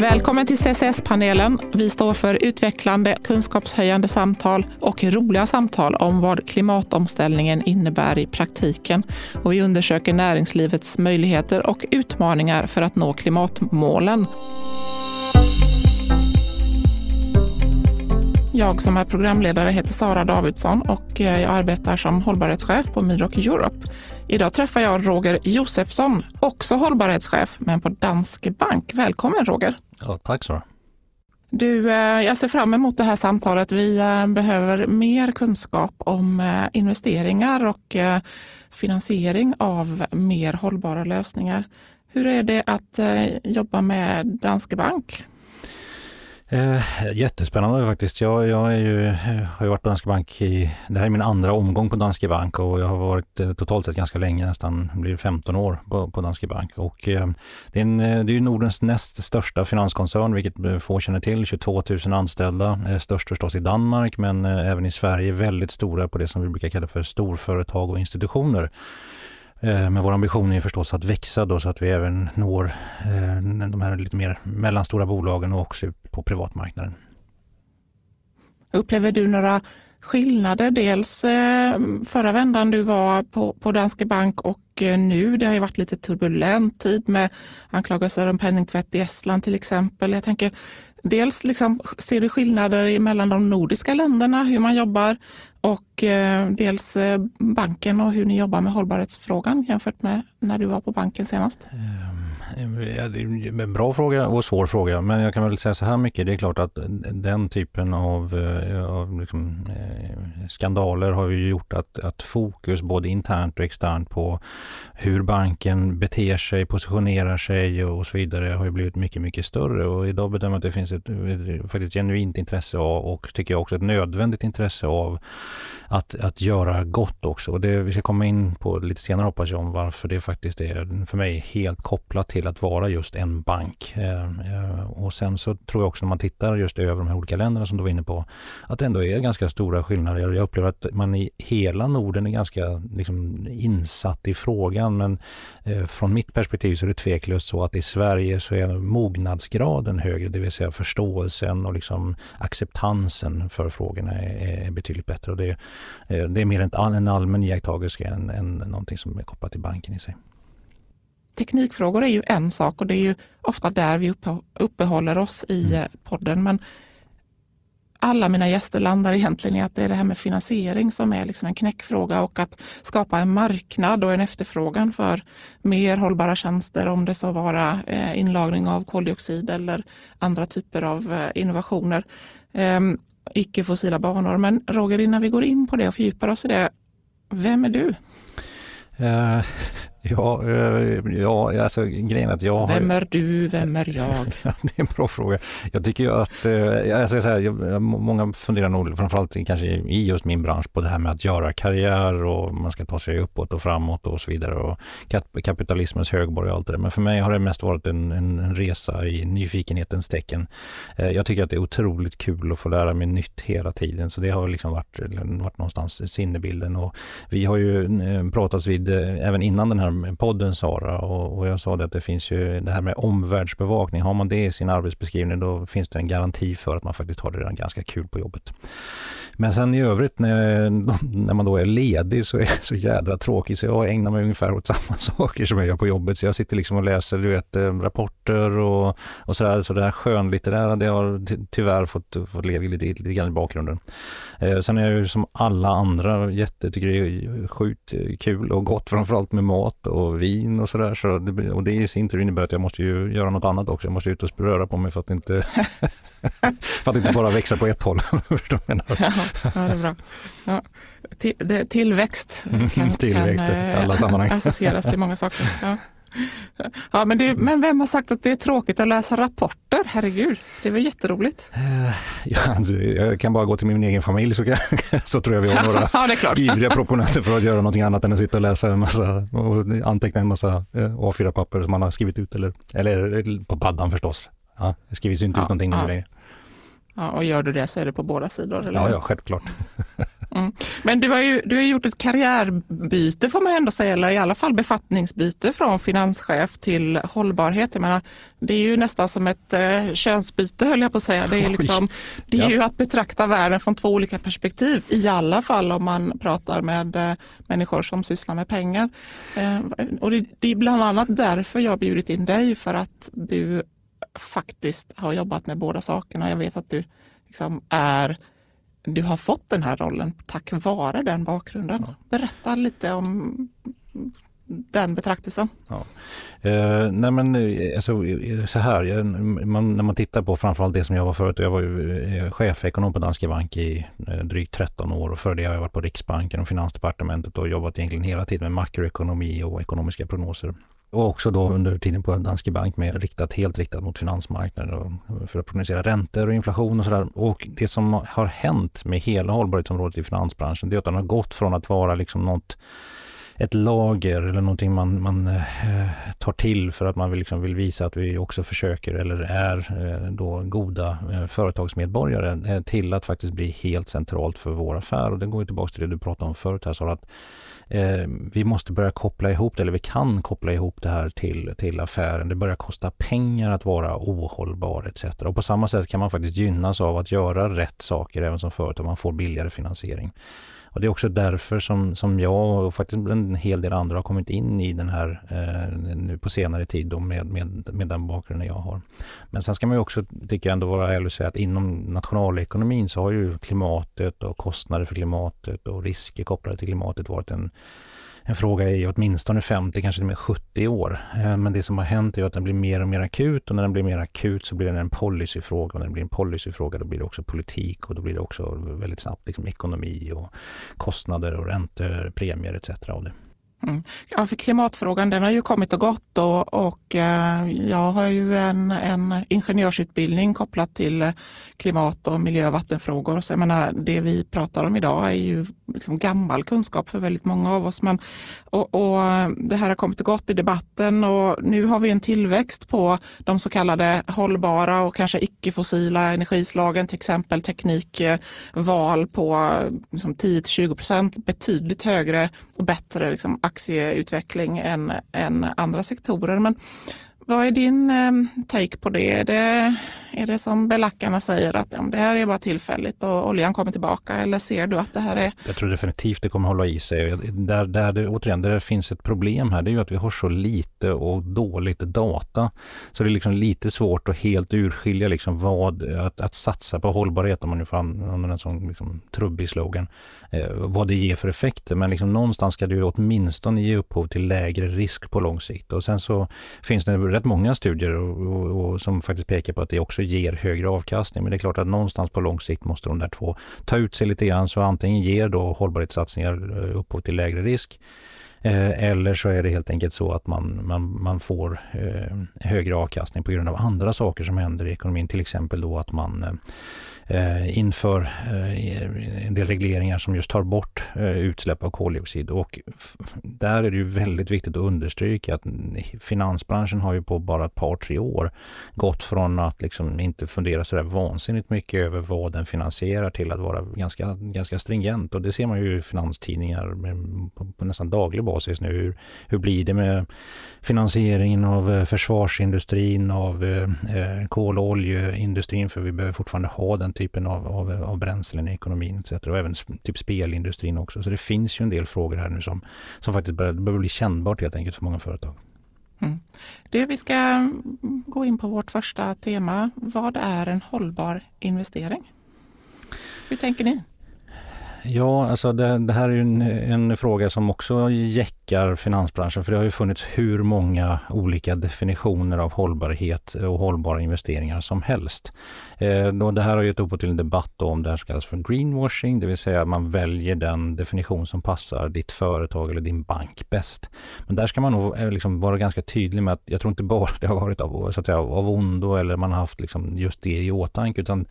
Välkommen till CCS-panelen. Vi står för utvecklande, kunskapshöjande samtal och roliga samtal om vad klimatomställningen innebär i praktiken. Och vi undersöker näringslivets möjligheter och utmaningar för att nå klimatmålen. Jag som är programledare heter Sara Davidsson och jag arbetar som hållbarhetschef på Midrock Europe. Idag träffar jag Roger Josefsson, också hållbarhetschef, men på Danske Bank. Välkommen Roger! Ja, tack Sara! Du, eh, jag ser fram emot det här samtalet. Vi eh, behöver mer kunskap om eh, investeringar och finansiering av mer hållbara lösningar. Hur är det att jobba med Danske Bank? Eh, jättespännande faktiskt. Jag, jag ju, eh, har ju varit på Danske Bank i, det här är min andra omgång på Danske Bank och jag har varit eh, totalt sett ganska länge, nästan blir 15 år på, på Danske Bank. Och, eh, det, är en, eh, det är Nordens näst största finanskoncern, vilket eh, få känner till, 22 000 anställda, eh, störst förstås i Danmark men även i Sverige väldigt stora på det som vi brukar kalla för storföretag och institutioner. Men vår ambition är förstås att växa då så att vi även når de här lite mer mellanstora bolagen och också på privatmarknaden. Upplever du några skillnader? Dels eh, förra vändan du var på, på Danske Bank och nu. Det har ju varit lite turbulent tid med anklagelser om penningtvätt i Estland till exempel. Jag tänker, dels liksom, ser du skillnader mellan de nordiska länderna, hur man jobbar och eh, dels eh, banken och hur ni jobbar med hållbarhetsfrågan jämfört med när du var på banken senast? Är en bra fråga och svår fråga, men jag kan väl säga så här mycket. Det är klart att den typen av, eh, av liksom, eh, skandaler har ju gjort att, att fokus både internt och externt på hur banken beter sig, positionerar sig och så vidare har ju blivit mycket, mycket större. Och idag bedömer jag att det finns ett faktiskt genuint intresse av och tycker jag också ett nödvändigt intresse av att, att göra gott också. Och det, vi ska komma in på lite senare hoppas jag om varför det faktiskt är för mig helt kopplat till att vara just en bank. Eh, eh och sen så tror jag också när man tittar just över de här olika länderna som du var inne på att det ändå är ganska stora skillnader. Jag upplever att man i hela Norden är ganska liksom, insatt i frågan men eh, från mitt perspektiv så är det tveklöst så att i Sverige så är mognadsgraden högre, det vill säga förståelsen och liksom acceptansen för frågorna är, är betydligt bättre. Och det, det är mer en, allmän iakttagelse än, än någonting som är kopplat till banken i sig teknikfrågor är ju en sak och det är ju ofta där vi uppehåller oss i mm. Eh, podden. Men alla mina gäster landar egentligen i att det är det här med finansiering som är liksom en knäckfråga och att skapa en marknad och en efterfrågan för mer hållbara tjänster, om det så vara eh, inlagring av koldioxid eller andra typer av eh, innovationer. Icke-fossila banor. Men Roger, innan vi går in på det och fördjupar oss i det, vem är du? Eh, Ja, eh, ja alltså grejen att jag Vem är du, vem är jag? det är en bra fråga. Jag tycker ju att, eh, jag ska säga, jag, många funderar nog framförallt kanske i just min bransch på det här med att göra karriär och man ska ta sig uppåt och framåt och så vidare och kapitalismens högborg och allt det där. Men för mig har det mest varit en, en resa i nyfikenhetens tecken. Eh, jag tycker att det är otroligt kul att få lära mig nytt hela tiden så det har liksom varit, varit någonstans sinnebilden och vi har ju pratats vid även innan den här här podden Sara och, och, jag sa det att det finns ju det här med omvärldsbevakning. Har man det i sin arbetsbeskrivning då finns det en garanti för att man faktiskt har det redan ganska kul på jobbet. Men sen i övrigt när, när man då är ledig så är jag så jädra tråkig så jag ägnar mig ungefär åt samma saker som jag gör på jobbet. Så jag sitter liksom och läser du vet, eh, rapporter och, och sådär. Så det här skönlitterära det har tyvärr fått, fått leva lite, lite grann i bakgrunden. Eh, sen är jag ju som alla andra jätte, tycker det är sjukt kul och gott framförallt med mat och vin och sådär. Så det, och det i sin tur innebär att jag måste ju göra något annat också. Jag måste ut och röra på mig för att inte, för att inte bara växa på ett håll. ja, det är bra. Ja. Till, det, tillväxt kan, tillväxt kan, alla sammanhang. associeras till många saker. Ja. Ja, men, det, men vem har sagt att det är tråkigt att läsa rapporter? Herregud, det är väl jätteroligt? Uh, ja, jag kan bara gå till min egen familj så, kan, så tror jag vi har några ja, ivriga proponenter för att göra någonting annat än att sitta och läsa en massa och anteckna en massa eh, A4-papper som man har skrivit ut eller, eller på paddan förstås. Ja, det skrivs inte ja, ut någonting ja. nu längre. Ja, och gör du det så är det på båda sidor? Eller? Ja, ja, självklart. Mm. Men du har ju du har gjort ett karriärbyte får man ändå säga, eller i alla fall befattningsbyte från finanschef till hållbarhet. Jag menar, det är ju nästan som ett eh, könsbyte höll jag på att säga. Det är, liksom, det är ja. ju att betrakta världen från två olika perspektiv, i alla fall om man pratar med eh, människor som sysslar med pengar. Eh, och det, det är bland annat därför jag har bjudit in dig, för att du faktiskt har jobbat med båda sakerna. Jag vet att du liksom är du har fått den här rollen tack vare den bakgrunden. Berätta lite om den betraktelsen. Ja. Eh, nej men eh, alltså, eh, så här, jag, man, när man tittar på framförallt det som jag var förut, jag var ju eh, chefekonom på Danske Bank i eh, drygt 13 år och före det har jag varit på Riksbanken och Finansdepartementet och jobbat egentligen hela tiden med makroekonomi och ekonomiska prognoser. Och också då under tiden på Danske Bank med riktat, helt riktat mot finansmarknaden för att prognosera räntor och inflation och sådär. Och det som har hänt med hela hållbarhetsområdet i finansbranschen det är att den har gått från att vara liksom något ett lager eller någonting man, man eh, tar till för att man vill, liksom vill visa att vi också försöker eller är eh, då goda eh, företagsmedborgare eh, till att faktiskt bli helt centralt för vår affär. Och det går ju tillbaka till det du pratade om förut här Sara, att eh, vi måste börja koppla ihop det, eller vi kan koppla ihop det här till, till affären. Det börjar kosta pengar att vara ohållbar etc. Och på samma sätt kan man faktiskt gynnas av att göra rätt saker även som företag. Man får billigare finansiering. Och det är också därför som, som jag och faktiskt en hel del andra har kommit in i den här eh, nu på senare tid då med, med, med den bakgrunden jag har. Men sen ska man ju också, tycker jag ändå vara ärlig och säga att inom nationalekonomin så har ju klimatet och kostnader för klimatet och risker kopplade till klimatet varit en en fråga i åtminstone 50, kanske till och med 70 år. Eh, men det som har hänt är att den blir mer och mer akut och när den blir mer akut så blir den en policyfråga och när den blir en policyfråga då blir det också politik och då blir det också väldigt snabbt liksom ekonomi och kostnader och räntor, premier etc. av det. Mm. Ja, för klimatfrågan den har ju kommit och gått och, och eh, jag har ju en, en ingenjörsutbildning kopplat till klimat och miljö och vattenfrågor. Så jag menar, det vi pratar om idag är ju liksom gammal kunskap för väldigt många av oss. Men, och, och, det här har kommit och gått i debatten och nu har vi en tillväxt på de så kallade hållbara och kanske icke-fossila energislagen, till exempel teknikval på liksom 10-20 procent, betydligt högre och bättre liksom, aktieutveckling än, än andra sektorer. Men vad är din eh, take på det? Är, det? Är det som belackarna säger att ja, det här är bara tillfälligt och oljan kommer tillbaka eller ser du att det här är? Jag tror definitivt det kommer hålla i sig. Där, där det, återigen, där det finns ett problem här det är ju att vi har så lite och dåligt data. Så det är liksom lite svårt att helt urskilja liksom vad, att, att satsa på hållbarhet om man nu får använda en sån liksom, trubbig slogan, eh, vad det ger för effekter. Men liksom någonstans ska det ju åtminstone ge upphov till lägre risk på lång sikt. Och sen så finns det rätt många studier och, och, och som faktiskt pekar på att det också ger högre avkastning. Men det är klart att någonstans på lång sikt måste de där två ta ut sig lite grann. Så antingen ger då hållbarhetssatsningar eh, upphov till lägre risk eh, eller så är det helt enkelt så att man, man, man får eh, högre avkastning på grund av andra saker som händer i ekonomin. Till exempel då att man eh, inför eh, en del regleringar som just tar bort eh, utsläpp av koldioxid. Och där är det ju väldigt viktigt att understryka att finansbranschen har ju på bara ett par, tre år gått från att liksom inte fundera så där vansinnigt mycket över vad den finansierar till att vara ganska, ganska stringent. Och det ser man ju i finanstidningar med, på, på, nästan daglig basis nu. Hur, hur blir det med finansieringen av eh, försvarsindustrin, av eh, eh, kol och oljeindustrin, för vi behöver fortfarande ha den typen av, av, av bränslen i ekonomin etc. Och även typ spelindustrin också. Så det finns ju en del frågor här nu som, som faktiskt börjar, börjar bli kännbart helt enkelt för många företag. Mm. Du, vi ska gå in på vårt första tema. Vad är en hållbar investering? Hur tänker ni? Ja, alltså det, det här är ju en, en, fråga som också jäckar finansbranschen för det har ju funnits hur många olika definitioner av hållbarhet och hållbara investeringar som helst. Eh, då det här har gett upphov till en debatt om det här som kallas för greenwashing, det vill säga att man väljer den definition som passar ditt företag eller din bank bäst. Men där ska man nog eh, liksom vara ganska tydlig med att jag tror inte bara det har varit av, så att säga, av ondo eller man har haft liksom just det i åtanke utan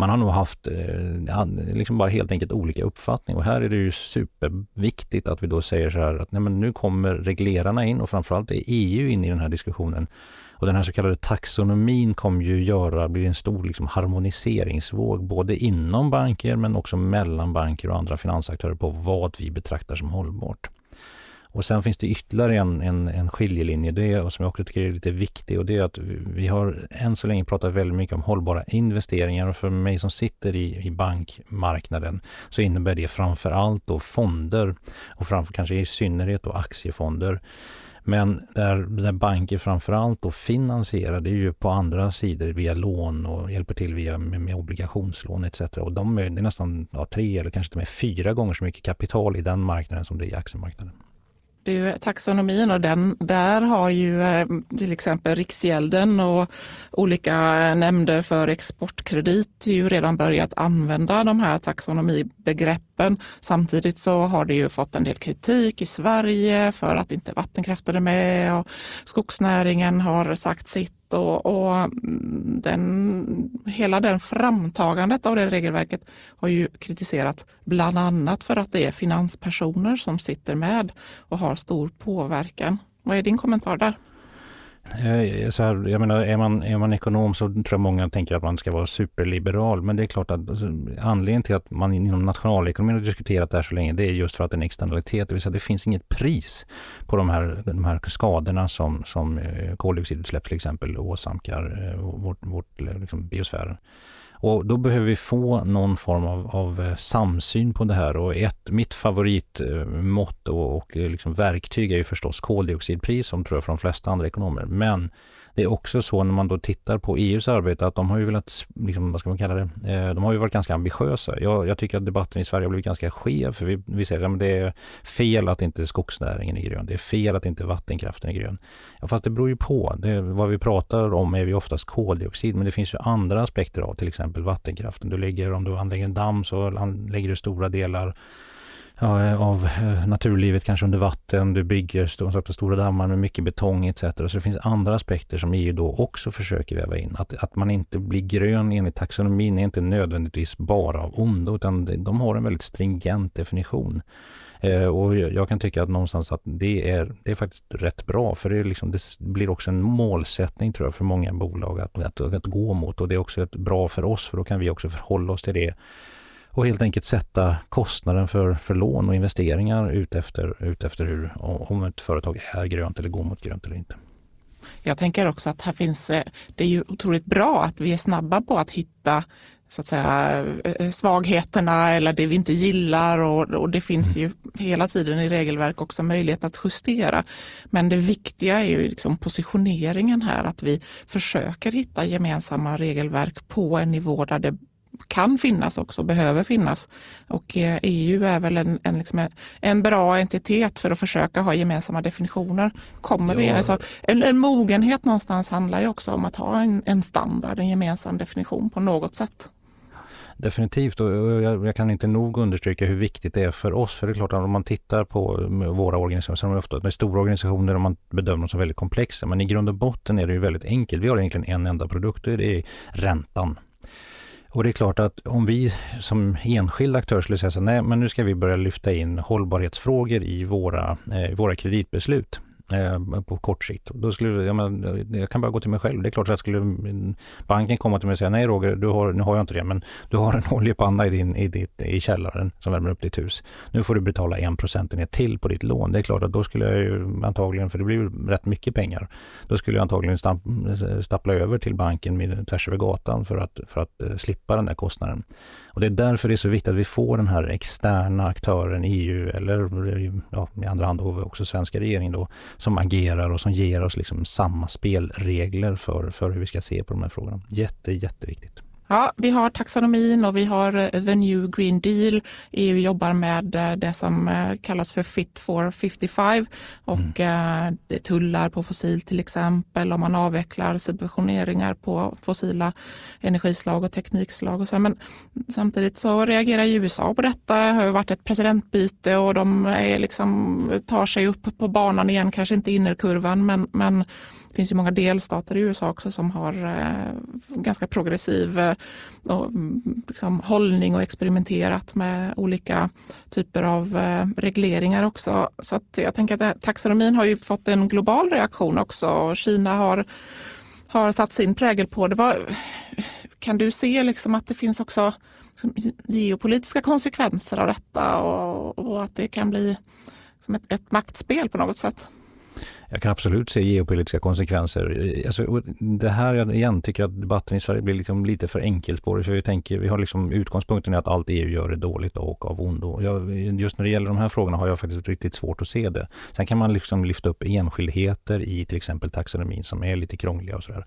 man har nog haft eh, liksom bara helt enkelt olika uppfattning och här är det ju superviktigt att vi då säger så här att nej men Men nu kommer reglerarna in och framförallt är EU in i den här diskussionen. Och den här så kallade taxonomin kommer ju göra, blir en stor liksom harmoniseringsvåg både inom banker men också mellan banker och andra finansaktörer på vad vi betraktar som hållbart. Och sen finns det ytterligare en, en, en skiljelinje det, och som jag också tycker är lite viktig och det är att vi har än så länge pratat väldigt mycket om hållbara investeringar och för mig som sitter i, i bankmarknaden så innebär det framför allt då fonder och framför kanske i synnerhet då aktiefonder. Men där, där banker framförallt då finansierar det är ju på andra sidor via lån och hjälper till via med, med obligationslån etc. Och de är, det är nästan ja, tre eller kanske till och med fyra gånger så mycket kapital i den marknaden som det är i aktiemarknaden. Ju taxonomin och den, där har ju eh, till exempel Riksgälden och olika nämnder för exportkredit ju redan börjat använda de här taxonomibegreppen. Samtidigt så har det ju fått en del kritik i Sverige för att inte vattenkraften är med och skogsnäringen har sagt sitt och, och den, hela den framtagandet av det regelverket har ju kritiserats bland annat för att det är finanspersoner som sitter med och har stor påverkan. Vad är din kommentar där? Eh, så här, jag menar, är, man, är man ekonom så tror jag många tänker att man ska vara superliberal. Men det är klart att alltså, anledningen till att man inom nationalekonomin har diskuterat det här så länge, det är just för att det är en externalitet. Det vill säga det finns inget pris på de här, de här skadorna som, som eh, koldioxidutsläpp till exempel åsamkar eh, vårt, vårt liksom, biosfären. Och då behöver vi få någon form av, av eh, samsyn på det här och ett, mitt favoritmått och, och eh, liksom verktyg är ju förstås koldioxidpris som tror jag för de flesta andra ekonomer. Men det är också så när man då tittar på EUs arbete att de har ju velat, liksom, vad ska man kalla det, eh, de har ju varit ganska ambitiösa. Jag, jag, tycker att debatten i Sverige har blivit ganska skev för vi, vi säger att det är fel att inte skogsnäringen är grön. Det är fel att inte vattenkraften är grön. Ja, fast det beror ju på. Det, vad vi pratar om är ju oftast koldioxid men det finns ju andra aspekter av till exempel vattenkraften. Du lägger, om du anlägger en damm så lägger du stora delar ja, av eh, naturlivet kanske under vatten, du bygger stora, stora dammar med mycket betong etc. Så det finns andra aspekter som EU då också försöker väva in. Att, att man inte blir grön enligt taxonomin är inte nödvändigtvis bara av ondo utan de har en väldigt stringent definition. Eh, och jag kan tycka att någonstans att det är, det är faktiskt rätt bra för det, är liksom, det blir också en målsättning tror jag för många bolag att, att, att gå mot och det är också ett bra för oss för då kan vi också förhålla oss till det och helt enkelt sätta kostnaden för, för lån och investeringar utefter ut efter hur, om ett företag är grönt eller går mot grönt eller inte. Jag tänker också att här finns, eh, det är ju otroligt bra att vi är snabba på att hitta så att säga, eh, eh, svagheterna eller det vi inte gillar och, och, det finns ju hela tiden i regelverk också möjlighet att justera. Men det viktiga är ju liksom positioneringen här, att vi försöker hitta gemensamma regelverk på en nivå där det kan finnas också, behöver finnas. Och EU eh, e är väl en, en, liksom en bra entitet för att försöka ha gemensamma definitioner. Kommer vi, alltså, en, en mogenhet någonstans handlar ju också om att ha en, en standard, en gemensam definition på något sätt. Definitivt och jag, jag, kan inte nog understryka hur viktigt det är för oss. För det är klart att om man tittar på våra organisationer, så är de ofta med stora organisationer och man bedömer dem som väldigt komplexa. Men i grund och botten är det ju väldigt enkelt. Vi har egentligen en enda produkt och det är räntan. Och det är klart att om vi som enskild aktör skulle säga så nej men nu ska vi börja lyfta in hållbarhetsfrågor i våra, eh, våra kreditbeslut. Eh, på kort sikt. Då skulle, jag, men, jag kan bara gå till mig själv. Det är klart att skulle banken komma till mig och säga nej Roger, du har, nu har jag inte det, men du har en oljepanna i, din, i, ditt, i källaren som värmer upp ditt hus. Nu får du betala en procentenhet till på ditt lån. Det är klart att då skulle jag ju antagligen, för det blir ju rätt mycket pengar, då skulle jag antagligen stappla över till banken med, tvärs över gatan för att, för att eh, slippa den där kostnaden. Och det är därför det är så viktigt att vi får den här externa aktören EU eller ja, i andra hand också svenska regeringen då som agerar och som ger oss liksom samma spelregler för, för hur vi ska se på de här frågorna. Jätte, jätteviktigt. Ja, vi har taxonomin och vi har eh, the new green deal. EU jobbar med eh, det som eh, kallas för fit for 55 och mm. det tullar på fossil till exempel om man avvecklar subventioneringar på fossila energislag och teknikslag. Och så. Men samtidigt så reagerar USA på detta. Det har varit ett presidentbyte och de är liksom, tar sig upp på banan igen, kanske inte innerkurvan men, men det finns ju många delstater i USA också som har eh, ganska progressiv eh, och, mm, liksom, hållning och experimenterat med olika typer av eh, regleringar också. Så att jag tänker att eh, taxonomin har ju fått en global reaktion också. Kina har, har satt sin prägel på det. Var, kan du se liksom att det finns också liksom, geopolitiska konsekvenser av detta och, och att det kan bli som ett, ett maktspel på något sätt? Jag kan absolut se geopolitiska konsekvenser. Eh, alltså, det här jag igen tycker att debatten i Sverige blir liksom lite för enkelspårig. För vi, tänker, vi har liksom utgångspunkten att allt EU gör är dåligt och av ondo. Jag, just när det gäller de här frågorna har jag faktiskt riktigt svårt att se det. Sen kan man liksom lyfta upp enskildheter i till exempel taxonomin som är lite krångliga och sådär.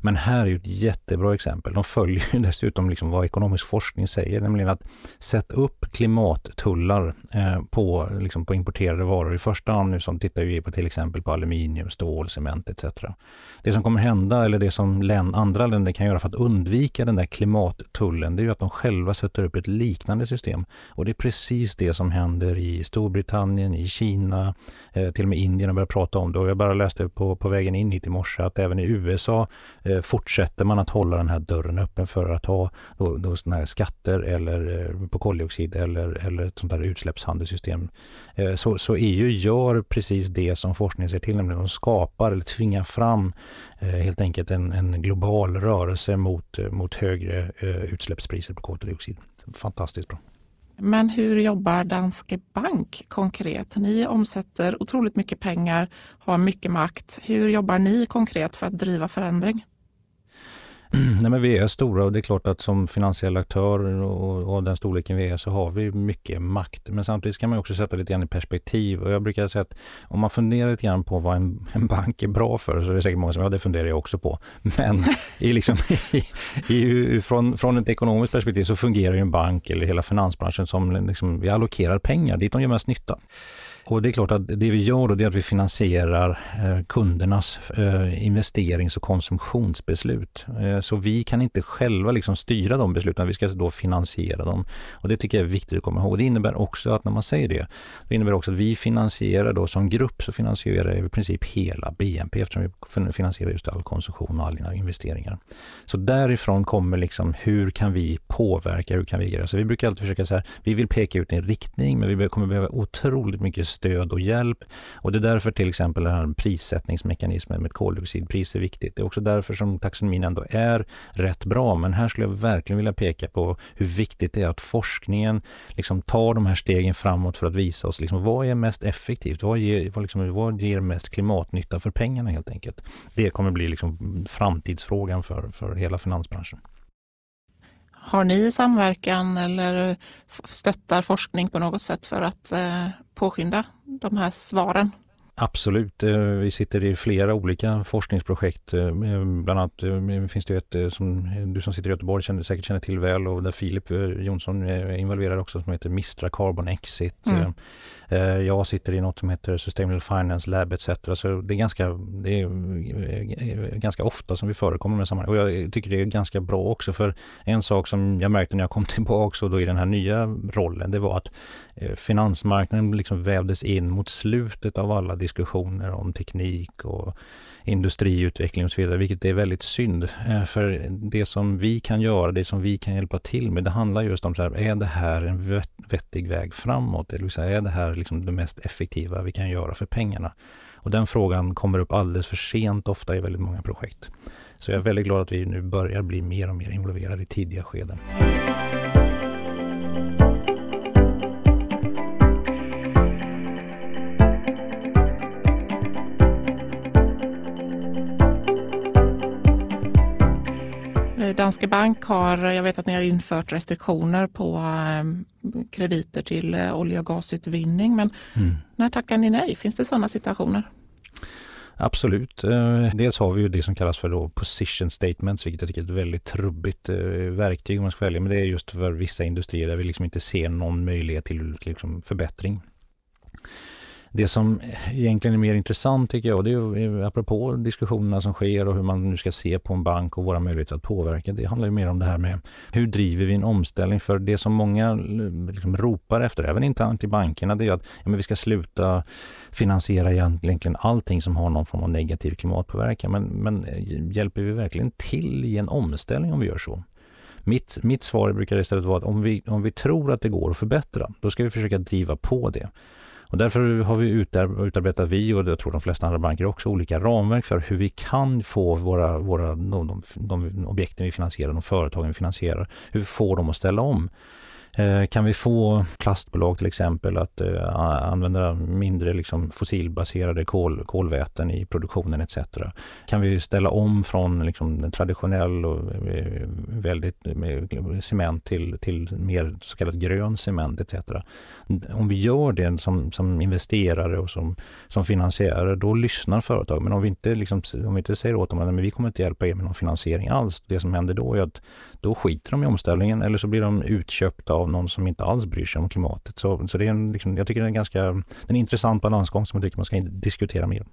Men här är ett jättebra exempel. De följer ju dessutom liksom vad ekonomisk forskning säger, nämligen att sätta upp klimattullar eh, på, liksom på importerade varor. I första hand nu som tittar vi på till exempel på aluminium, stål, cement etc. Det som kommer hända, eller det som län, andra länder kan göra för att undvika den där klimattullen, det är ju att de själva sätter upp ett liknande system. Och det är precis det som händer i Storbritannien, i Kina, eh, till och med Indien har börjat prata om det. Och jag bara läste på, på vägen in hit i morse att även i USA eh, fortsätter man att hålla den här dörren öppen för att ha då, då såna här skatter eller eh, på koldioxid eller, eller ett sånt där utsläppshandelssystem. Eh, så, så EU gör precis det som forskningen ser till, nämligen de skapar eller tvingar fram eh, helt enkelt en, en global rörelse mot, eh, mot högre eh, utsläppspriser på koldioxid. Fantastiskt bra. Men hur jobbar Danske Bank konkret? Ni omsätter otroligt mycket pengar, har mycket makt. Hur jobbar ni konkret för att driva förändring? Nej, men vi är stora och det är klart att som finansiell aktör och, och den storleken vi är så har vi mycket makt. Men samtidigt kan man också sätta lite grann i perspektiv och jag brukar säga att om man funderar lite grann på vad en, en bank är bra för så är det säkert många som, ja det funderar jag också på. Men i liksom, i, i, från, från ett ekonomiskt perspektiv så fungerar ju en bank eller hela finansbranschen som liksom, vi allokerar pengar dit de gör mest nytta. Och det är klart att det vi gör då är att vi finansierar eh, kundernas eh, investerings och konsumtionsbeslut. Eh, så vi kan inte själva liksom styra de besluten, vi ska då finansiera dem. Och det tycker jag är viktigt att komma ihåg. Det innebär också att när man säger det, det innebär också att vi finansierar då som grupp så finansierar vi i princip hela BNP eftersom vi finansierar just all konsumtion och alla investeringar. Så därifrån kommer liksom hur kan vi påverka, hur kan vi agera? Så vi brukar alltid försöka säga, vi vill peka ut en riktning men vi kommer behöva otroligt mycket stöd och hjälp. Och det är därför till exempel den här prissättningsmekanismen med koldioxidpris är viktigt. Det är också därför som taxonomin ändå är rätt bra. Men här skulle jag verkligen vilja peka på hur viktigt det är att forskningen liksom tar de här stegen framåt för att visa oss liksom, vad är mest effektivt? Vad ger, vad, liksom, vad ger mest klimatnytta för pengarna helt enkelt? Det kommer bli liksom framtidsfrågan för, för hela finansbranschen. Har ni samverkan eller stöttar forskning på något sätt för att eh, påskynda de här svaren? Absolut. Eh, vi sitter i flera olika forskningsprojekt. Eh, bland annat finns det ett som du som sitter i Göteborg känner, säkert känner till väl och där Filip Jonsson är involverad också som heter Mistra Carbon Exit. Mm. Eh, jag sitter i något som heter Sustainable Finance Lab etc. Så det är ganska, det är eh, ganska ofta som vi förekommer med sammanhang. Och jag tycker det är ganska bra också för en sak som jag märkte när jag kom tillbaka och då i den här nya rollen det var att eh, finansmarknaden liksom vävdes in mot slutet av alla diskussioner om teknik och industriutveckling och så vidare, vilket är väldigt synd. Eh, för det som vi kan göra, det som vi kan hjälpa till med, det handlar just om så här, är det här en vettig väg framåt? Eller säga, är det här liksom det mest effektiva vi kan göra för pengarna? Och den frågan kommer upp alldeles för sent ofta i väldigt många projekt. Så jag är väldigt glad att vi nu börjar bli mer och mer involverade i tidiga skeden. Danske Bank har, jag vet att ni har infört restriktioner på ehm, krediter till eh, olje och gasutvinning. Men mm. när tackar ni nej? Finns det sådana situationer? Absolut. Eh, dels har vi ju det som kallas för då position statements, vilket jag tycker är ett väldigt trubbigt eh, verktyg om man ska välja. Men det är just för vissa industrier där vi liksom inte ser någon möjlighet till liksom förbättring. Det som egentligen är mer intressant tycker jag, det är apropå diskussionerna som sker och hur man nu ska se på en bank och våra möjligheter att påverka. Det handlar ju mer om det här med hur driver vi en omställning? För det som många eh, liksom ropar efter, även internt i bankerna, det är att ja, men vi ska sluta finansiera egentligen allting som har någon form av negativ klimatpåverkan. Men, men eh, hjälper vi verkligen till i en omställning om vi gör så? Mitt, mitt svar brukar istället vara att om vi, om vi tror att det går att förbättra, då ska vi försöka driva på det. Och därför har vi utarbetat, vi och jag tror de flesta andra banker också, olika ramverk för hur vi kan få våra, våra de, de, de objekten vi finansierar, de företagen vi finansierar, hur vi får dem att ställa om. Eh, kan vi få plastbolag till exempel att eh, använda mindre liksom, fossilbaserade kol, kolväten i produktionen etc. Kan vi ställa om från liksom, traditionell och eh, väldigt cement till, till mer så kallad grön cement etc. Om vi gör det som, som investerare och som, som finansiärer, då lyssnar företag. Men om vi inte, liksom, om vi inte säger åt dem att vi kommer inte hjälpa er med någon finansiering alls, det som händer då är att då skiter de i omställningen eller så blir de utköpta av någon som inte alls bryr sig om klimatet. Så, så det är en, liksom, jag tycker det är en ganska en intressant balansgång som jag tycker man ska diskutera mer.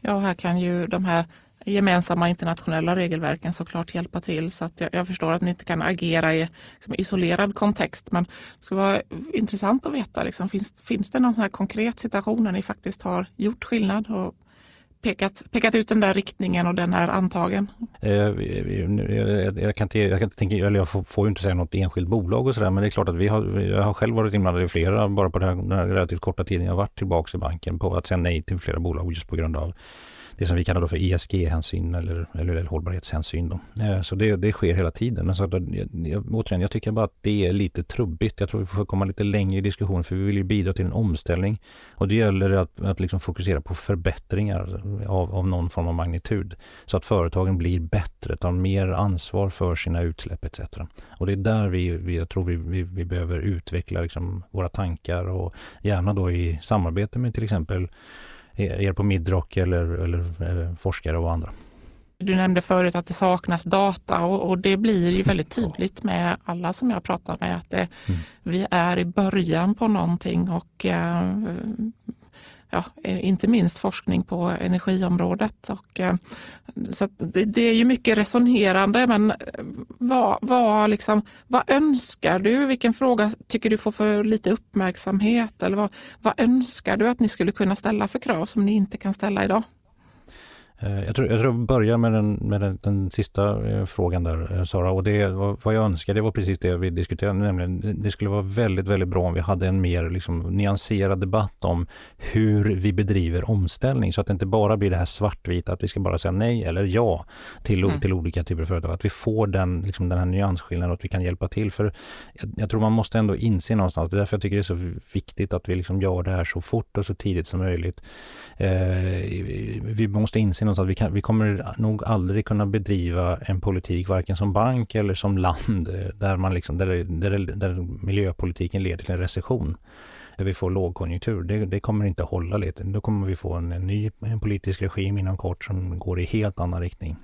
Ja, här kan ju de här gemensamma internationella regelverken såklart hjälpa till. Så att jag, jag förstår att ni inte kan agera i liksom, isolerad kontext. Men det skulle vara intressant att veta, liksom, finns, finns det någon sån här konkret situation där ni faktiskt har gjort skillnad och pekat, pekat ut den där riktningen och den är antagen? Eh, jag, kan inte, jag kan inte tänka, eller jag får, får ju inte säga något enskilt bolag och sådär, men det är klart att vi har, jag har själv varit inblandad i flera, bara på den här relativt korta tiden jag varit tillbaka i banken, på att säga nej till flera bolag just på grund av det som vi kallar då för ESG-hänsyn eller, eller hållbarhetshänsyn. Då. Eh, så det, det sker hela tiden. Men så att, eh, jag, återigen, jag tycker bara att det är lite trubbigt. Jag tror vi får komma lite längre i diskussionen för vi vill ju bidra till en omställning. Och det gäller att, att liksom fokusera på förbättringar av, av någon form av magnitud. Så att företagen blir bättre, tar mer ansvar för sina utsläpp etc. Och det är där vi, vi jag tror vi, vi, vi behöver utveckla liksom våra tankar och gärna då i samarbete med till exempel er på Midrock eller, eller eh, forskare och andra. Du nämnde förut att det saknas data och, och det blir ju väldigt tydligt med alla som jag pratar med att det, mm. vi är i början på någonting och eh, ja, eh, inte minst forskning på energiområdet. Och, eh, så det, det, är ju mycket resonerande, men eh, vad, vad, liksom, vad önskar du? Vilken fråga tycker du får för lite uppmärksamhet? Eller vad, vad önskar du att ni skulle kunna ställa för krav som ni inte kan ställa idag? Eh, jag tror, jag tror jag börjar med den, med den, den sista eh, frågan där eh, Sara och det vad jag önskar det var precis det vi diskuterade, nämligen det skulle vara väldigt, väldigt bra om vi hade en mer liksom, nyanserad debatt om hur vi bedriver omställning så att det inte bara blir det här svartvita att vi ska bara säga nej eller ja till, mm. till olika typer av företag. Att vi får den, liksom, den här nyansskillnaden och att vi kan hjälpa till. För jag, jag, tror man måste ändå inse någonstans, det är därför jag tycker det är så viktigt att vi liksom gör det här så fort och så tidigt som möjligt. Eh, vi måste inse någonstans att vi, kan, vi kommer nog aldrig kunna bedriva en politik, varken som bank eller som land, eh, där, man liksom, där, där, där miljöpolitiken leder till en recession där vi får lågkonjunktur. Det, det, kommer inte hålla lite. Då kommer vi få en, en ny en politisk regim inom kort som går i helt annan riktning.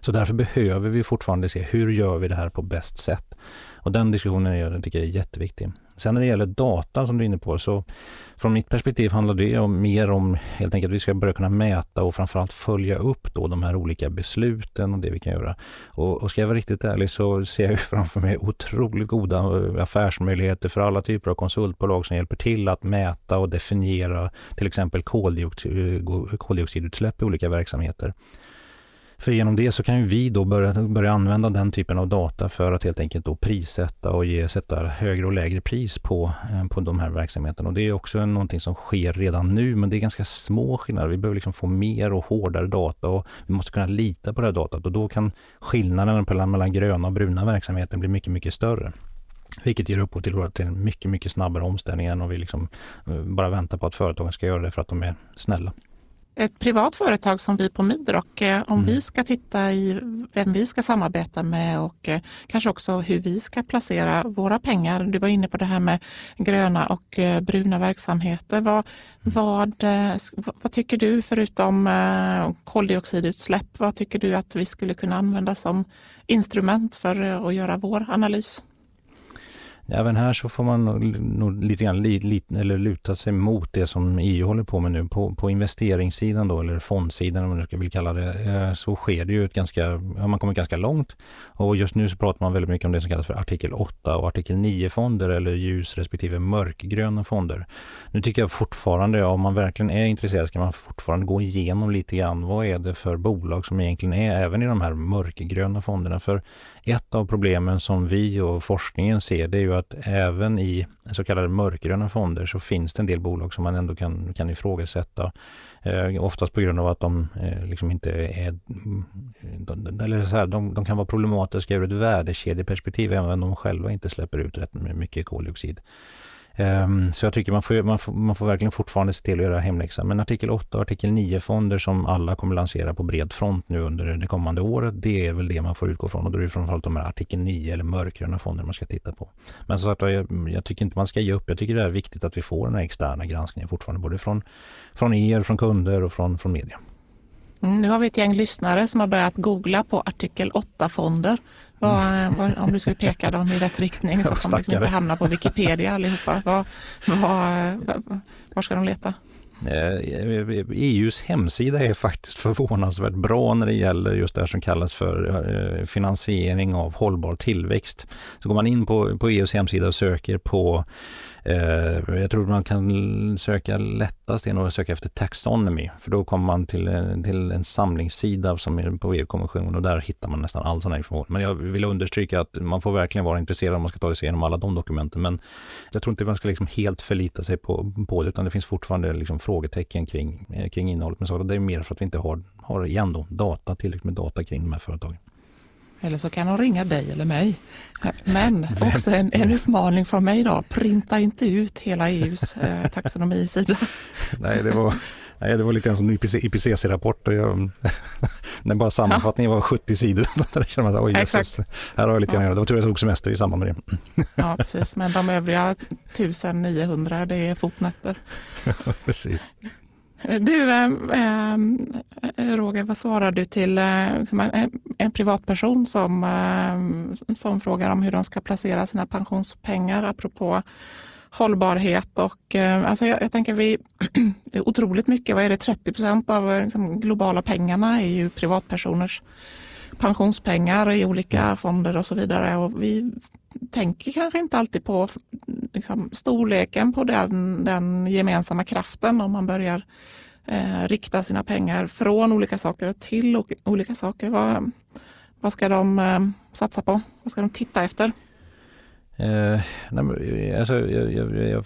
Så därför behöver vi fortfarande se hur gör vi det här på bäst sätt. Och den diskussionen jag tycker jag är jätteviktig. Sen när det gäller data som du är inne på så från mitt perspektiv handlar det om, mer om helt enkelt att vi ska börja kunna mäta och framförallt följa upp då de här olika besluten och det vi kan göra. Och, och ska jag vara riktigt ärlig så ser jag framför mig otroligt goda eh, affärsmöjligheter för alla typer av konsultbolag som hjälper till att mäta och definiera till exempel koldioxid, eh, koldioxidutsläpp i olika verksamheter. För genom det så kan ju vi då börja, börja använda den typen av data för att helt enkelt då prissätta och ge, sätta högre och lägre pris på, eh, på de här verksamheterna. Och det är också någonting som sker redan nu, men det är ganska små skillnader. Vi behöver liksom få mer och hårdare data och vi måste kunna lita på det här datat och då kan skillnaden mellan, mellan gröna och bruna verksamheter bli mycket, mycket större. Vilket ger upphov till, till en mycket, mycket snabbare omställning än om vi liksom eh, bara väntar på att företagen ska göra det för att de är snälla ett privat företag som vi på Midrock, eh, om mm. vi ska titta i vem vi ska samarbeta med och eh, kanske också hur vi ska placera våra pengar. Du var inne på det här med gröna och eh, bruna verksamheter. Vad, mm. vad, vad tycker du förutom koldioxidutsläpp? Vad tycker du att vi skulle kunna använda som instrument för att göra vår analys? Även här så får man nog, lite grann li, li, eller luta sig mot det som EU håller på med nu. På, på investeringssidan då, eller fondsidan om man ska vill kalla det, eh, så sker det ju ett ganska, ja, man kommer ganska långt. Och just nu så pratar man väldigt mycket om det som kallas för artikel 8 och artikel 9 fonder eller ljus respektive mörkgröna fonder. Nu tycker jag fortfarande, om man verkligen är intresserad, ska man fortfarande gå igenom lite grann vad är det för bolag som egentligen är även i de här mörkgröna fonderna. För ett av problemen som vi och forskningen ser det är ju att även i så kallade mörkgröna fonder så finns det en del bolag som man ändå kan, kan ifrågasätta. Eh, oftast på grund av att de eh, liksom inte är... Mm, de, eller så här, de, de, kan vara problematiska ur ett värdekedjeperspektiv även om de själva inte släpper ut rätt mycket koldioxid. Um, så jag tycker man får, man, får, man får verkligen fortfarande se till att göra hemläxan. Men artikel 8 och artikel 9-fonder som alla kommer lansera på bred front nu under det kommande året, det är väl det man får utgå från. Och då är det framförallt de här artikel 9 eller mörkgröna fonder man ska titta på. Men som sagt jag, jag tycker inte man ska ge upp. Jag tycker det är viktigt att vi får den här externa granskningen fortfarande, både från, från er, från kunder och från, från media. Mm, nu har vi ett gäng lyssnare som har börjat googla på artikel 8-fonder. Vad, om du skulle peka dem i rätt riktning så att de liksom inte hamnar på Wikipedia allihopa. Vad, var ska de leta? EUs eh, e hemsida är faktiskt förvånansvärt bra när det gäller just det här som kallas för eh, finansiering av hållbar tillväxt. Så går man in på, på EUs hemsida och söker på Eh, jag tror man kan söka lättast genom att söka efter taxonomy, för då kommer man till, eh, till en samlingssida som är på EU-kommissionen och där hittar man nästan all sån här information. Men jag vill understryka att man får verkligen vara intresserad om man ska ta sig igenom alla de dokumenten. Men jag tror inte man ska liksom helt förlita sig på, på det, utan det finns fortfarande liksom frågetecken kring, eh, kring innehållet. Men så det är mer för att vi inte har, har igen då, data, tillräckligt med data kring de här företagen. Eller så kan de ringa dig eller mig. Men också en, en uppmaning från mig då, printa inte ut hela EUs eh, taxonomisida. Nej, det var, nej, det var lite en sån IPCC-rapport. när bara sammanfattningen var 70 sidor. Där kände man så, Oj, Jesus, här har jag lite ja. att göra. Det var tur jag tog semester i samband med det. Ja, precis. Men de övriga 1900, det är fotnötter. precis. Du, ehm, ehm, Roger, vad svarar du till eh, liksom en, en, privatperson som, ehm, som frågar om hur de ska placera sina pensionspengar apropå hållbarhet och alltså jag, jag tänker vi otroligt mycket, vad är det, 30 procent av liksom, globala pengarna är ju privatpersoners pensionspengar i olika mm. fonder och så vidare. Och vi tänker kanske inte alltid på liksom, storleken på den, den gemensamma kraften om man börjar eh, rikta sina pengar från olika saker till olika saker. Vad, vad ska de eh, satsa på? Vad ska de titta efter? Eh, nej, alltså, jag, jag, jag,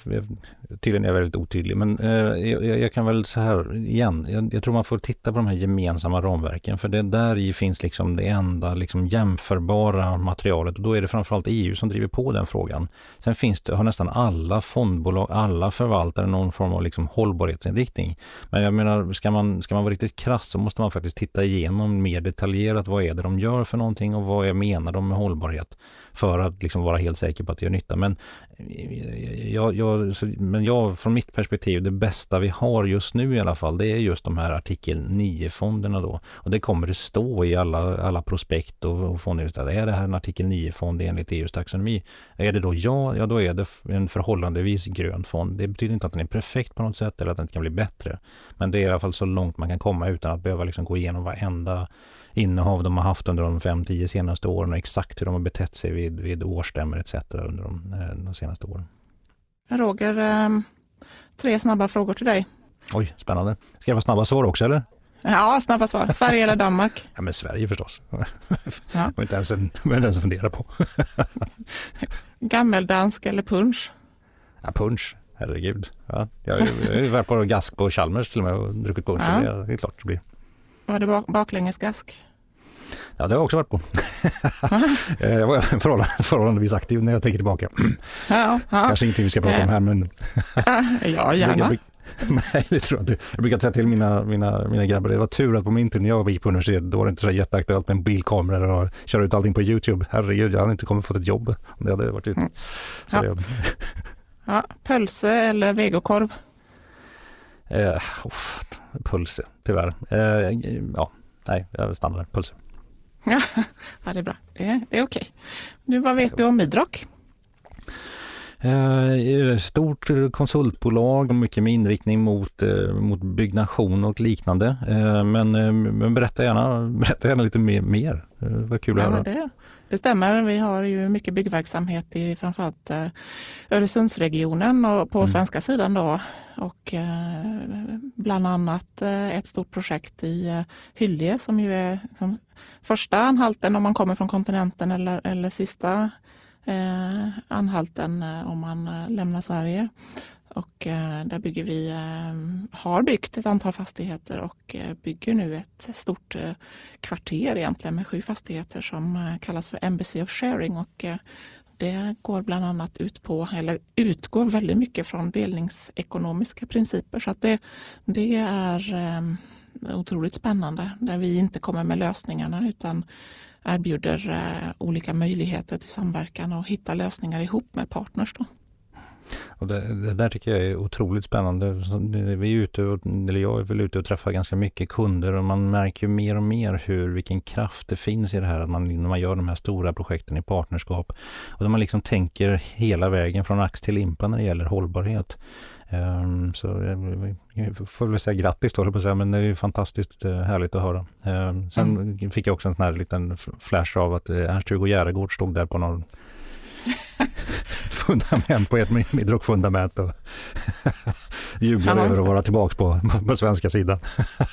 tydligen är jag väldigt otydlig, men eh, jag, kan väl så här igen. Jag, tror man får titta på de här gemensamma ramverken, för det där i finns liksom det enda liksom jämförbara materialet och då är det framförallt EU som driver på den frågan. Sen finns det, har nästan alla fondbolag, alla förvaltare någon form av liksom hållbarhetsinriktning. Men jag menar, ska man, ska man vara riktigt krass så måste man faktiskt titta igenom mer detaljerat. Vad är det de gör för någonting och vad är, menar de med hållbarhet? För att liksom vara helt säker på att det gör nytta. Men, eh, jag, jag, men jag, från mitt perspektiv, det bästa vi har just nu i alla fall, det är just de här artikel 9-fonderna då. Och det kommer det stå i alla, alla prospekt och, och fonder. Är det här en artikel 9-fond enligt EUs taxonomi? Är det då ja, ja då är det en förhållandevis grön fond. Det betyder inte att den är perfekt på något sätt eller att den inte kan bli bättre. Men det är i alla fall så långt man kan komma utan att behöva liksom gå igenom varenda innehav de har haft under de 5-10 senaste åren och exakt hur de har betett sig vid, vid årsstämmor etc. under de, eh, de senaste åren. Roger, ehm, tre snabba frågor till dig. Oj, spännande. Ska jag få snabba svar också eller? Ja, snabba svar. Sverige eller Danmark? Ja, men Sverige förstås. Ja. var inte ens en, inte ens fundera på. Gammeldansk eller punch? Ja, punch, herregud. Ja, jag har ju varit på gask på Chalmers till och med och druckit punch. Ja. Det är klart det blir. Var det baklängesgask? Ja, det har jag också varit på. Eh, jag var förhållandevis aktiv när jag tänker tillbaka. Ja, ja. Kanske ingenting vi ska prata om här, men... ja, gärna. Nej, det tror jag inte. Jag brukar säga till mina, mina, mina grabbar, det var tur att på min tid när jag gick på universitetet, då var det inte så jätteaktuellt med en bilkamera och köra ut allting på YouTube. Herregud, jag hade inte kommit fått ett jobb om det hade varit ute. Mm. Ja. Jag... ja. Pölse eller vegokorv? Eh, pulse, tyvärr. Eh, ja, nej, jag stannar där. Pulse. ja, det är bra. Det är, det är okej. Nu, vad vet du om Midrock? Eh, stort konsultbolag, mycket med inriktning mot, eh, mot byggnation och liknande. Eh, men, men berätta, gärna, berätta gärna lite mer. mer. Vad kul att ja, höra. Det, det stämmer. Vi har ju mycket byggverksamhet i framförallt Öresundsregionen och på mm. svenska sidan då. Och bland annat ett stort projekt i Hyllie som ju är som första anhalten om man kommer från kontinenten eller, eller sista eh, anhalten eh, om man eh, lämnar Sverige. Och eh, där bygger vi, eh, har byggt ett antal fastigheter och eh, bygger nu ett stort kvarter egentligen med sju fastigheter som kallas för Embassy of Sharing. Och det går bland annat ut på, eller utgår väldigt mycket från delningsekonomiska principer. Så att det, det är otroligt spännande där vi inte kommer med lösningarna utan erbjuder olika möjligheter till samverkan och hitta lösningar ihop med partners. Då. Och det, det, där tycker jag är otroligt spännande. Vi är ute och, eller jag är väl ute och träffar ganska mycket kunder och man märker mer och mer hur, vilken kraft det finns i det här att man, när man gör de här stora projekten i partnerskap och där man liksom tänker hela vägen från ax till limpa när det gäller hållbarhet. Um, så jag får väl säga grattis då, på säga, men det är fantastiskt uh, härligt att höra. Um, sen mm. fick jag också en sån här liten flash av att uh, Ernst-Hugo Järegård stod där på någon fundament på ett midrockfundament och jublar över att vara tillbaka på, på svenska sidan.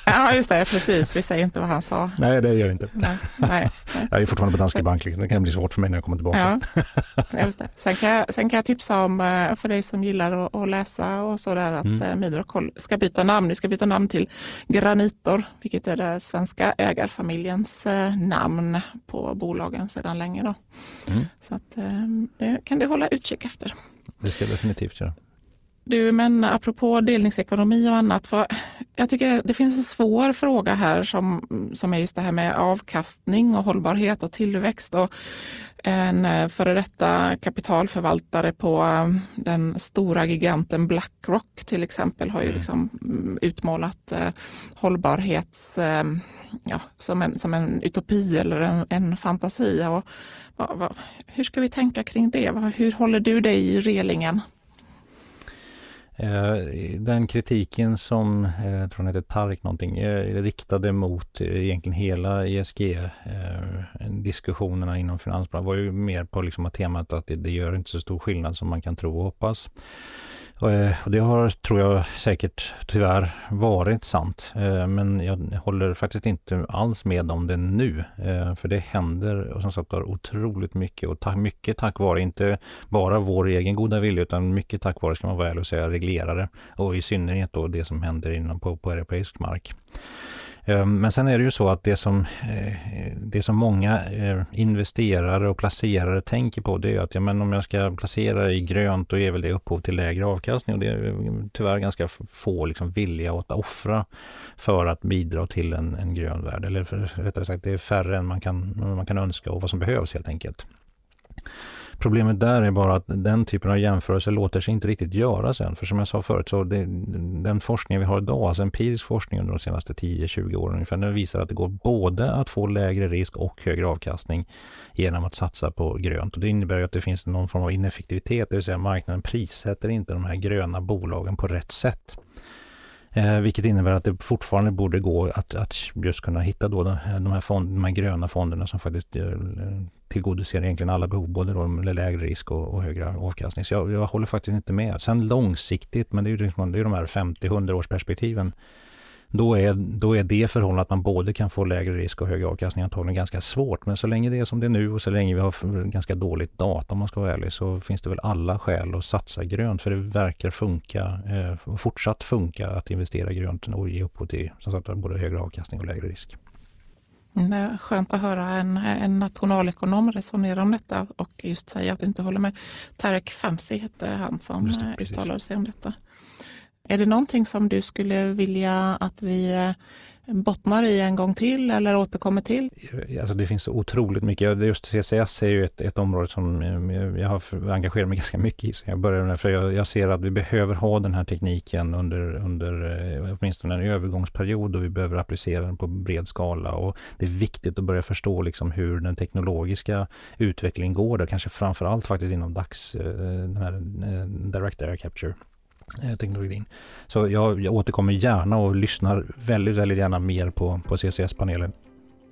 ja, just det, precis. Vi säger inte vad han sa. Nej, det gör vi inte. Nej, nej, jag är fortfarande på Danske Bank, det kan bli svårt för mig när jag kommer tillbaka. Ja, just det. Sen, kan jag, sen kan jag tipsa om, eh, för dig som gillar att, att läsa och sådär, att mm. Eh, Midrock ska byta namn. Vi ska byta namn till Granitor, vilket är det svenska ägarfamiljens eh, namn på bolagen sedan länge. Då. Mm. Så att, kan du hålla utkik efter. Det ska jag definitivt göra. Du, men apropå delningsekonomi och annat. Jag tycker det finns en svår fråga här som, som är just det här med avkastning och hållbarhet och tillväxt. Och en eh, före detta kapitalförvaltare på eh, den stora giganten Blackrock till exempel har ju mm. liksom mm, utmålat eh, hållbarhets ja, som, en, som en utopi eller en, en fantasi. Och, vad, vad, hur ska vi tänka kring det? Hur håller du dig i relingen? Eh, den kritiken som, eh, jag tror han heter Tark någonting, eh, riktade mot egentligen hela ESG-diskussionerna inom finansbranschen var ju mer på liksom temat att det, det gör inte så stor skillnad som man kan tro och hoppas. Eh, och det har, tror jag, säkert tyvärr varit sant. Eh, men jag håller faktiskt inte alls med om det nu. Eh, för det händer och som sagt var otroligt mycket och tack, mycket tack vare, inte bara vår egen goda vilja, utan mycket tack vare, ska man väl och säga, reglerare. Och i synnerhet då det som händer inom på, på europeisk mark. Ehm, men sen är det ju så att det som, eh, det som många eh, investerare och placerare tänker på det är att ja, men om jag ska placera i grönt då ger väl det upphov till lägre avkastning och det är tyvärr ganska få liksom villiga att offra för att bidra till en, en grön värld. Eller för, rättare sagt det är färre än man kan, man kan önska och vad som behövs helt enkelt. Problemet där är bara att den typen av jämförelser låter sig inte riktigt göra sen. För som jag sa förut, så det, den forskning vi har idag, alltså empirisk forskning under de senaste 10-20 åren ungefär, den visar att det går både att få lägre risk och högre avkastning genom att satsa på grönt. Och det innebär ju att det finns någon form av ineffektivitet, det vill säga marknaden prissätter inte de här gröna bolagen på rätt sätt. Eh, vilket innebär att det fortfarande borde gå att, att just kunna hitta då de, här fond, de här gröna fonderna som faktiskt eh, tillgodoser egentligen alla behov, både då med lägre risk och, och högre avkastning. Så jag, jag, håller faktiskt inte med. Sen långsiktigt, men det är ju liksom, det är de här 50-100 års perspektiven då är, då är det förhållandet att man både kan få lägre risk och högre avkastning antagligen ganska svårt. Men så länge det är som det är nu och så länge vi har ganska dåligt data om man ska vara ärlig så finns det väl alla skäl att satsa grönt för det verkar funka eh, fortsatt funka att investera grönt och ge upphov till som sagt, både högre avkastning och lägre risk. Mm, det är skönt att höra en, en nationalekonom resonera om detta och just säga att du inte håller med. Tarek Fancy hette han som det, uttalade sig om detta. Är det någonting som du skulle vilja att vi bottnar i en gång till eller återkommer till? Alltså det finns så otroligt mycket. Just CCS är ju ett, ett område som jag har engagerat mig ganska mycket i sen jag började. För jag, jag, ser att vi behöver ha den här tekniken under, under eh, åtminstone en övergångsperiod och vi behöver applicera den på bred skala. Och det är viktigt att börja förstå liksom hur den teknologiska utvecklingen går. Där, kanske framför allt faktiskt inom DAX, eh, den här eh, Direct Air Capture teknologin. Så jag, jag återkommer gärna och lyssnar väldigt, väldigt gärna mer på, på CCS-panelen.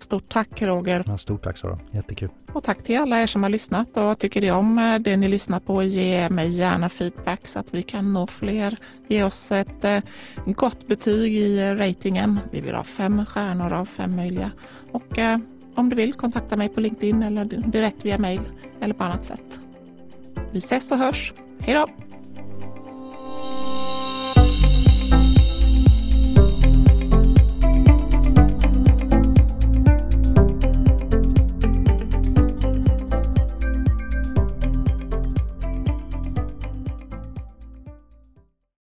Stort tack Roger. Ja, stort tack Sara, jättekul. Och tack till alla er som har lyssnat och tycker ni om eh, det ni lyssnar på, ge mig gärna feedback så att vi kan nå fler. Ge oss ett eh, gott betyg i ratingen. Vi vill ha fem stjärnor av fem möjliga. Och eh, om du vill kontakta mig på LinkedIn eller direkt via mail eller på annat sätt. Vi ses och hörs. Hej då!